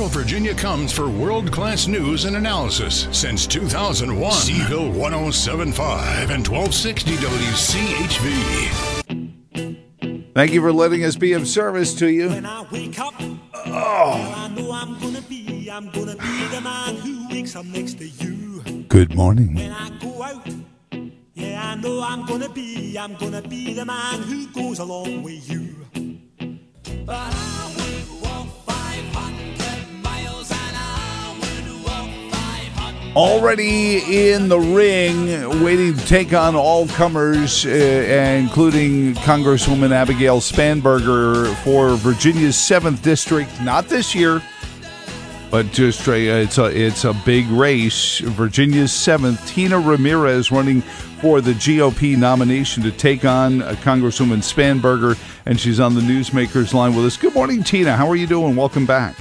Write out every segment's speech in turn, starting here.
Central Virginia comes for world class news and analysis since 2001. Seville 1075 and 1260 WCHV. Thank you for letting us be of service to you. When I wake up, oh. oh. I know I'm gonna be, I'm gonna be the man who wakes up next to you. Good morning. When I go out, yeah, I know I'm gonna be, I'm gonna be the man who goes along with you. But I Already in the ring, waiting to take on all comers, uh, including Congresswoman Abigail Spanberger for Virginia's 7th District. Not this year, but just uh, it's a it's a big race. Virginia's seventh. Tina Ramirez running for the GOP nomination to take on uh, Congresswoman Spanberger, and she's on the newsmakers line with us. Good morning, Tina. How are you doing? Welcome back.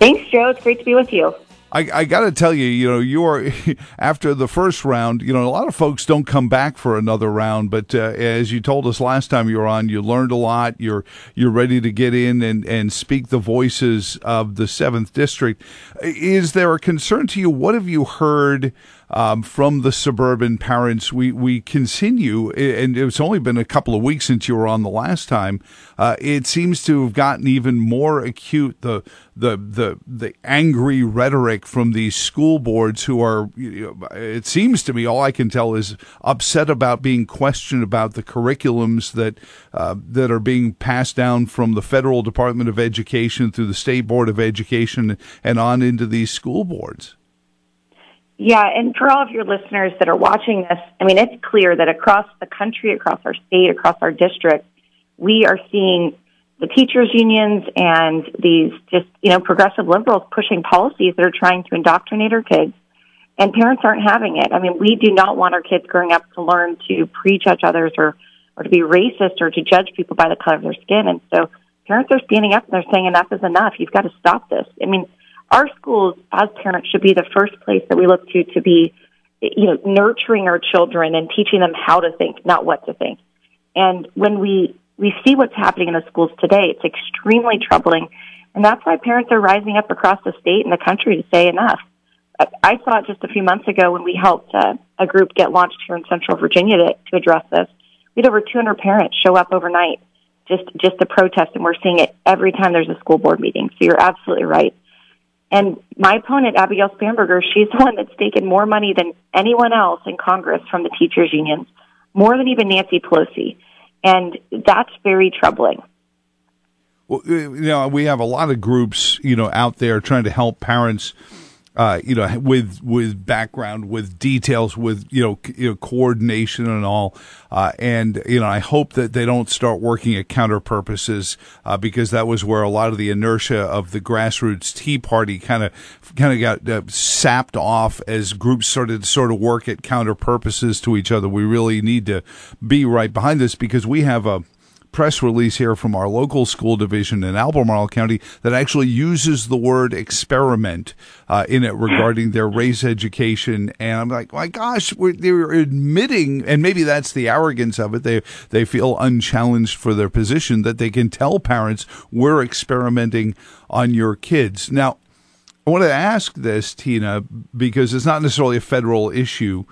Thanks, Joe. It's great to be with you. I, I got to tell you, you know, you're after the first round. You know, a lot of folks don't come back for another round. But uh, as you told us last time you were on, you learned a lot. You're you're ready to get in and, and speak the voices of the seventh district. Is there a concern to you? What have you heard? Um, from the suburban parents. We we continue, and it's only been a couple of weeks since you were on the last time. Uh, it seems to have gotten even more acute. The the the the angry rhetoric from these school boards who are, you know, it seems to me, all I can tell is upset about being questioned about the curriculums that uh, that are being passed down from the federal Department of Education through the state board of education and on into these school boards. Yeah, and for all of your listeners that are watching this, I mean, it's clear that across the country, across our state, across our district, we are seeing the teachers unions and these just, you know, progressive liberals pushing policies that are trying to indoctrinate our kids. And parents aren't having it. I mean, we do not want our kids growing up to learn to prejudge others or, or to be racist or to judge people by the color of their skin. And so parents are standing up and they're saying enough is enough. You've got to stop this. I mean, our schools as parents should be the first place that we look to to be you know nurturing our children and teaching them how to think not what to think. And when we we see what's happening in the schools today it's extremely troubling. And that's why parents are rising up across the state and the country to say enough. I saw it just a few months ago when we helped uh, a group get launched here in central virginia to, to address this. We had over 200 parents show up overnight just just to protest and we're seeing it every time there's a school board meeting. So you're absolutely right and my opponent, Abigail Spanberger, she's the one that's taken more money than anyone else in Congress from the teachers' unions, more than even Nancy Pelosi. And that's very troubling. Well, you know, we have a lot of groups, you know, out there trying to help parents uh, you know, with with background, with details, with you know, you know coordination and all. Uh, and you know, I hope that they don't start working at counter purposes uh, because that was where a lot of the inertia of the grassroots Tea Party kind of kind of got uh, sapped off as groups started to sort of work at counter purposes to each other. We really need to be right behind this because we have a press release here from our local school division in Albemarle County that actually uses the word experiment uh, in it regarding their race education. And I'm like, my gosh, they're admitting, and maybe that's the arrogance of it. They they feel unchallenged for their position that they can tell parents we're experimenting on your kids. Now, I want to ask this, Tina, because it's not necessarily a federal issue,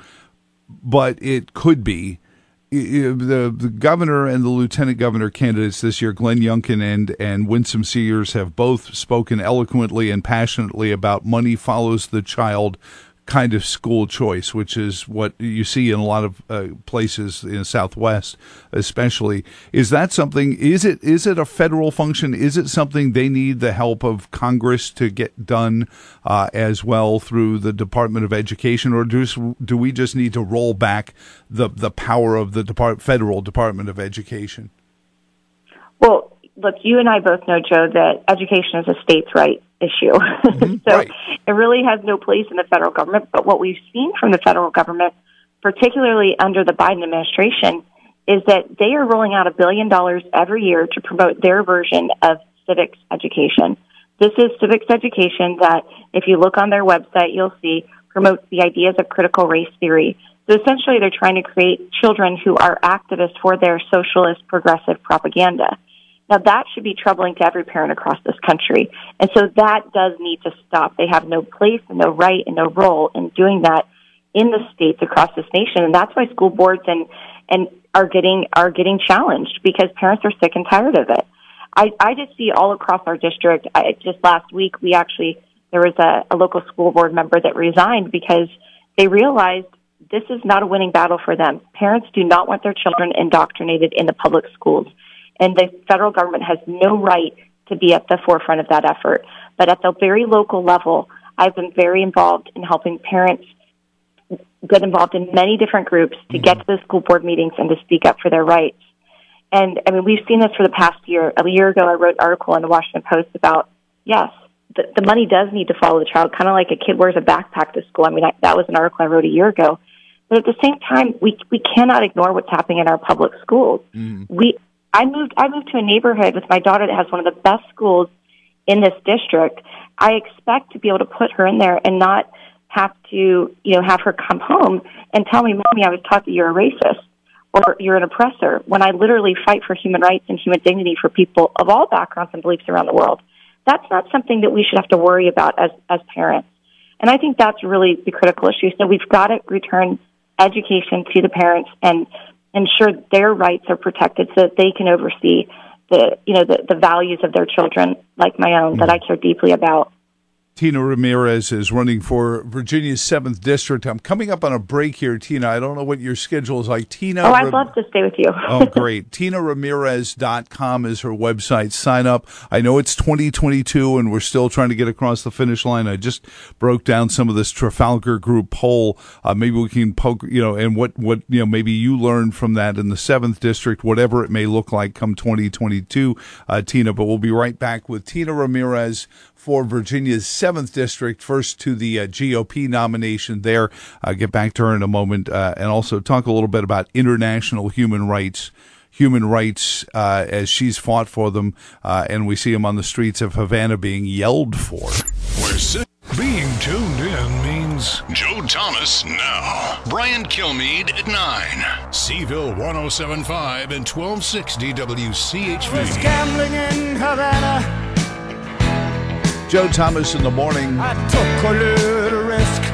but it could be the the governor and the lieutenant governor candidates this year, Glenn Youngkin and and Winsome Sears, have both spoken eloquently and passionately about money follows the child kind of school choice, which is what you see in a lot of uh, places in the Southwest, especially. Is that something? Is it is it a federal function? Is it something they need the help of Congress to get done uh, as well through the Department of Education, or do do we just need to roll back the the power of the Depart- federal Department of Education? Well, look, you and I both know, Joe, that education is a state's right issue. Mm-hmm. so right. it really has no place in the federal government. But what we've seen from the federal government, particularly under the Biden administration, is that they are rolling out a billion dollars every year to promote their version of civics education. This is civics education that, if you look on their website, you'll see promotes the ideas of critical race theory. So essentially, they're trying to create children who are activists for their socialist progressive propaganda. Now that should be troubling to every parent across this country. And so that does need to stop. They have no place and no right and no role in doing that in the states across this nation. And that's why school boards and, and are getting, are getting challenged because parents are sick and tired of it. I, I just see all across our district. I, just last week, we actually, there was a, a local school board member that resigned because they realized this is not a winning battle for them. Parents do not want their children indoctrinated in the public schools. And the federal government has no right to be at the forefront of that effort. But at the very local level, I've been very involved in helping parents get involved in many different groups to get to the school board meetings and to speak up for their rights. And I mean, we've seen this for the past year. A year ago, I wrote an article in the Washington Post about, yes, the, the money does need to follow the child, kind of like a kid wears a backpack to school. I mean, I, that was an article I wrote a year ago. But at the same time, we we cannot ignore what's happening in our public schools. Mm. We I moved I moved to a neighborhood with my daughter that has one of the best schools in this district. I expect to be able to put her in there and not have to, you know, have her come home and tell me, "Mommy, I was taught that you're a racist or you're an oppressor." When I literally fight for human rights and human dignity for people of all backgrounds and beliefs around the world. That's not something that we should have to worry about as as parents. And I think that's really the critical issue. So we've got to return education to the parents and ensure their rights are protected so that they can oversee the you know the, the values of their children like my own mm-hmm. that I care deeply about. Tina Ramirez is running for Virginia's seventh district. I'm coming up on a break here, Tina. I don't know what your schedule is like. Tina. Oh, I'd love to stay with you. oh, great. TinaRamirez.com is her website. Sign up. I know it's 2022 and we're still trying to get across the finish line. I just broke down some of this Trafalgar Group poll. Uh, maybe we can poke, you know, and what, what, you know, maybe you learned from that in the seventh district, whatever it may look like come 2022, uh, Tina. But we'll be right back with Tina Ramirez for Virginia's 7th District, first to the uh, GOP nomination there. I'll get back to her in a moment uh, and also talk a little bit about international human rights. Human rights uh, as she's fought for them, uh, and we see them on the streets of Havana being yelled for. We're being tuned in means Joe Thomas now. Brian Kilmeade at 9. Seville 1075 and 1260 WCHV. gambling in Havana. Joe Thomas in the morning. I took a little risk.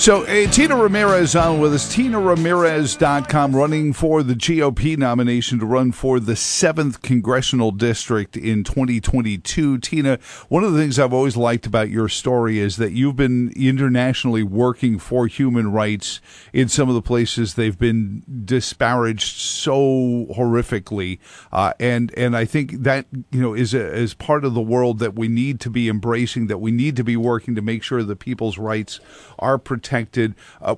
So, uh, Tina Ramirez on with us. TinaRamirez.com running for the GOP nomination to run for the 7th Congressional District in 2022. Tina, one of the things I've always liked about your story is that you've been internationally working for human rights in some of the places they've been disparaged so horrifically. Uh, and, and I think that, you know, is, a, is part of the world that we need to be embracing, that we need to be working to make sure that people's rights are protected protected. Uh,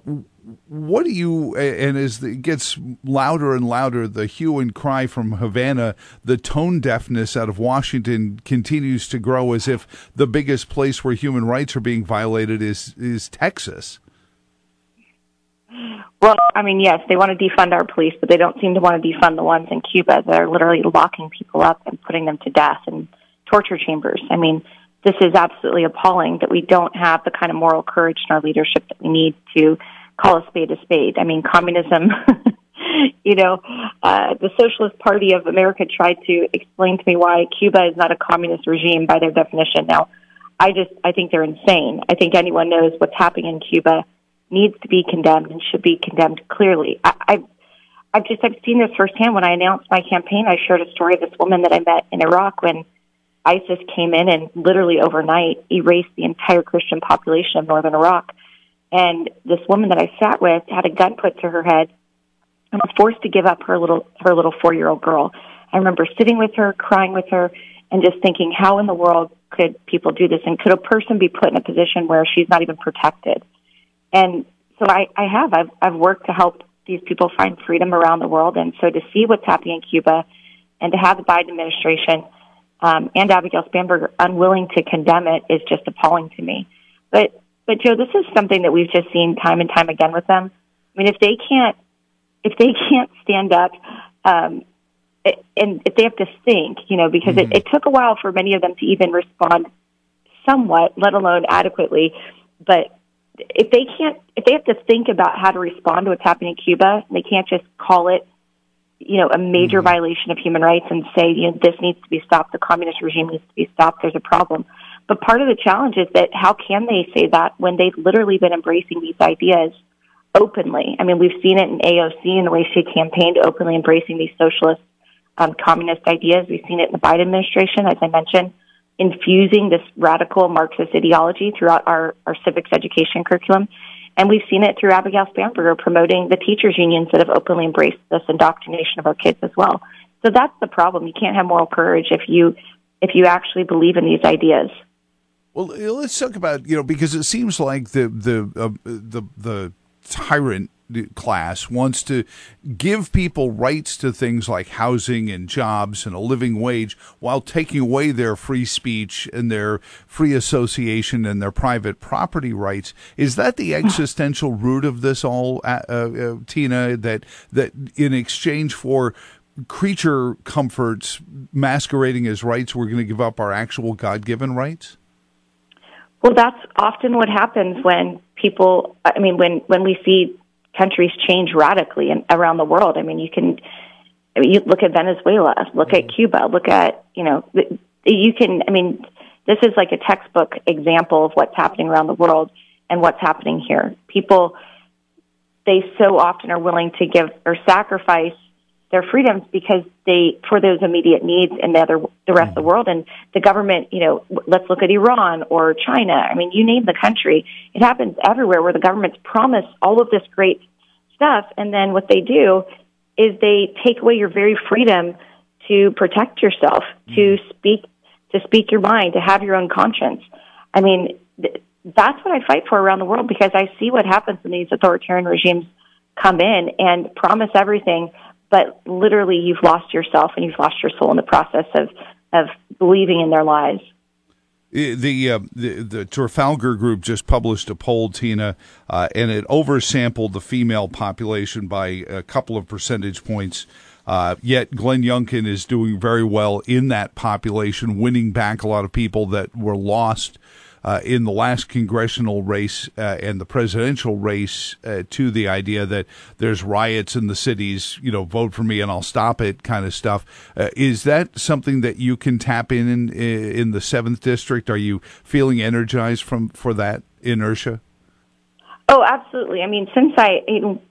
what do you and as it gets louder and louder the hue and cry from havana the tone deafness out of washington continues to grow as if the biggest place where human rights are being violated is is texas. Well i mean yes they want to defund our police but they don't seem to want to defund the ones in cuba. That are literally locking people up and putting them to death in torture chambers. I mean this is absolutely appalling that we don't have the kind of moral courage in our leadership that we need to call a spade a spade. I mean, communism, you know, uh, the Socialist Party of America tried to explain to me why Cuba is not a communist regime by their definition. Now, I just, I think they're insane. I think anyone knows what's happening in Cuba needs to be condemned and should be condemned clearly. I, I've, I've just, I've seen this firsthand. When I announced my campaign, I shared a story of this woman that I met in Iraq when ISIS came in and literally overnight erased the entire Christian population of northern Iraq. And this woman that I sat with had a gun put to her head and was forced to give up her little her little four year old girl. I remember sitting with her, crying with her, and just thinking, how in the world could people do this? And could a person be put in a position where she's not even protected? And so I, I have. I've I've worked to help these people find freedom around the world. And so to see what's happening in Cuba and to have the Biden administration um, and Abigail Spanberger unwilling to condemn it is just appalling to me. But but Joe, this is something that we've just seen time and time again with them. I mean, if they can't if they can't stand up, um, and if they have to think, you know, because mm-hmm. it, it took a while for many of them to even respond somewhat, let alone adequately. But if they can't, if they have to think about how to respond to what's happening in Cuba, they can't just call it you know, a major mm-hmm. violation of human rights and say, you know, this needs to be stopped. The communist regime needs to be stopped. There's a problem. But part of the challenge is that how can they say that when they've literally been embracing these ideas openly? I mean, we've seen it in AOC in the way she campaigned openly embracing these socialist, um, communist ideas. We've seen it in the Biden administration, as I mentioned, infusing this radical Marxist ideology throughout our, our civics education curriculum. And we've seen it through Abigail Spanberger promoting the teachers unions that have openly embraced this indoctrination of our kids as well. So that's the problem. You can't have moral courage if you if you actually believe in these ideas. Well, let's talk about you know because it seems like the the uh, the the tyrant class wants to give people rights to things like housing and jobs and a living wage while taking away their free speech and their free association and their private property rights. Is that the existential root of this all, uh, uh, Tina? That that in exchange for creature comforts masquerading as rights, we're going to give up our actual God given rights? Well, that's often what happens when people, I mean, when, when we see countries change radically in, around the world. I mean, you can, I mean, you look at Venezuela, look mm-hmm. at Cuba, look at, you know, you can, I mean, this is like a textbook example of what's happening around the world and what's happening here. People, they so often are willing to give or sacrifice their freedoms because they for those immediate needs in the other the rest of the mm-hmm. world. And the government you know let's look at Iran or China. I mean you name the country. It happens everywhere where the governments promise all of this great stuff. And then what they do is they take away your very freedom to protect yourself mm-hmm. to speak to speak your mind to have your own conscience. I mean th- that's what I fight for around the world because I see what happens when these authoritarian regimes come in and promise everything but literally you've lost yourself and you've lost your soul in the process of of believing in their lies. The, uh, the, the Trafalgar Group just published a poll, Tina, uh, and it oversampled the female population by a couple of percentage points. Uh, yet Glenn Youngkin is doing very well in that population, winning back a lot of people that were lost uh, in the last congressional race uh, and the presidential race uh, to the idea that there's riots in the cities, you know, vote for me and I'll stop it kind of stuff. Uh, is that something that you can tap in, in in the seventh district? Are you feeling energized from for that inertia? Oh, absolutely. I mean, since I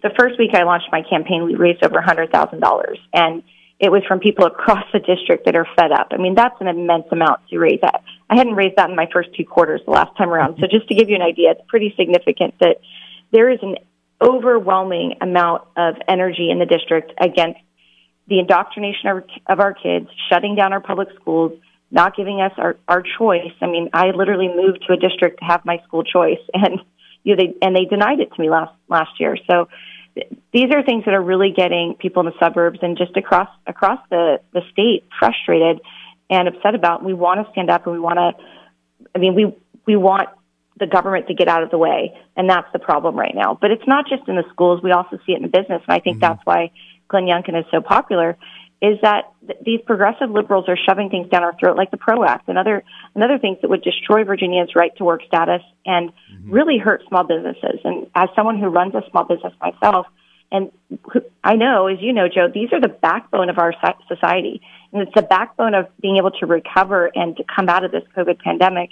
the first week I launched my campaign, we raised over hundred thousand dollars, and it was from people across the district that are fed up. I mean, that's an immense amount to raise that. I hadn't raised that in my first two quarters the last time around. So just to give you an idea, it's pretty significant that there is an overwhelming amount of energy in the district against the indoctrination of, of our kids, shutting down our public schools, not giving us our, our choice. I mean, I literally moved to a district to have my school choice and you know, they, and they denied it to me last, last year. So these are things that are really getting people in the suburbs and just across across the the state frustrated and upset about. We want to stand up and we want to. I mean, we we want the government to get out of the way, and that's the problem right now. But it's not just in the schools; we also see it in the business, and I think mm-hmm. that's why Glenn Youngkin is so popular. Is that th- these progressive liberals are shoving things down our throat, like the PRO Act and other and other things that would destroy Virginia's right to work status and mm-hmm. really hurt small businesses. And as someone who runs a small business myself, and I know, as you know, Joe, these are the backbone of our society. And it's the backbone of being able to recover and to come out of this COVID pandemic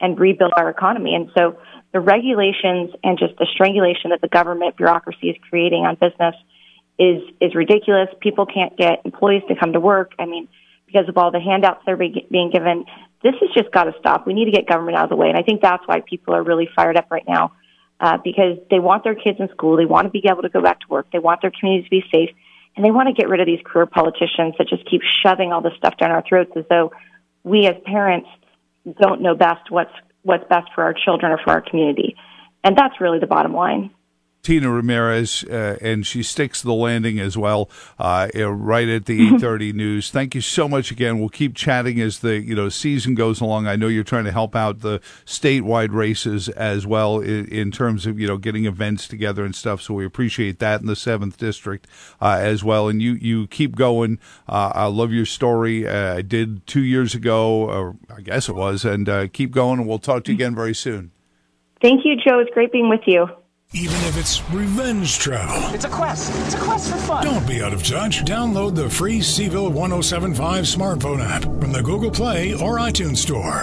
and rebuild our economy. And so the regulations and just the strangulation that the government bureaucracy is creating on business is, is ridiculous. People can't get employees to come to work. I mean, because of all the handouts they're being given, this has just got to stop. We need to get government out of the way. And I think that's why people are really fired up right now uh, because they want their kids in school, they want to be able to go back to work, they want their communities to be safe, and they want to get rid of these career politicians that just keep shoving all this stuff down our throats as though we as parents don't know best what's what's best for our children or for our community. And that's really the bottom line. Tina Ramirez, uh, and she sticks the landing as well, uh, right at the eight thirty news. Thank you so much again. We'll keep chatting as the you know season goes along. I know you're trying to help out the statewide races as well in, in terms of you know getting events together and stuff. So we appreciate that in the seventh district uh, as well. And you you keep going. Uh, I love your story. Uh, I did two years ago, or I guess it was, and uh, keep going. And we'll talk to you again very soon. Thank you, Joe. It's great being with you. Even if it's revenge travel. It's a quest. It's a quest for fun. Don't be out of touch. Download the free Seville 1075 smartphone app from the Google Play or iTunes Store.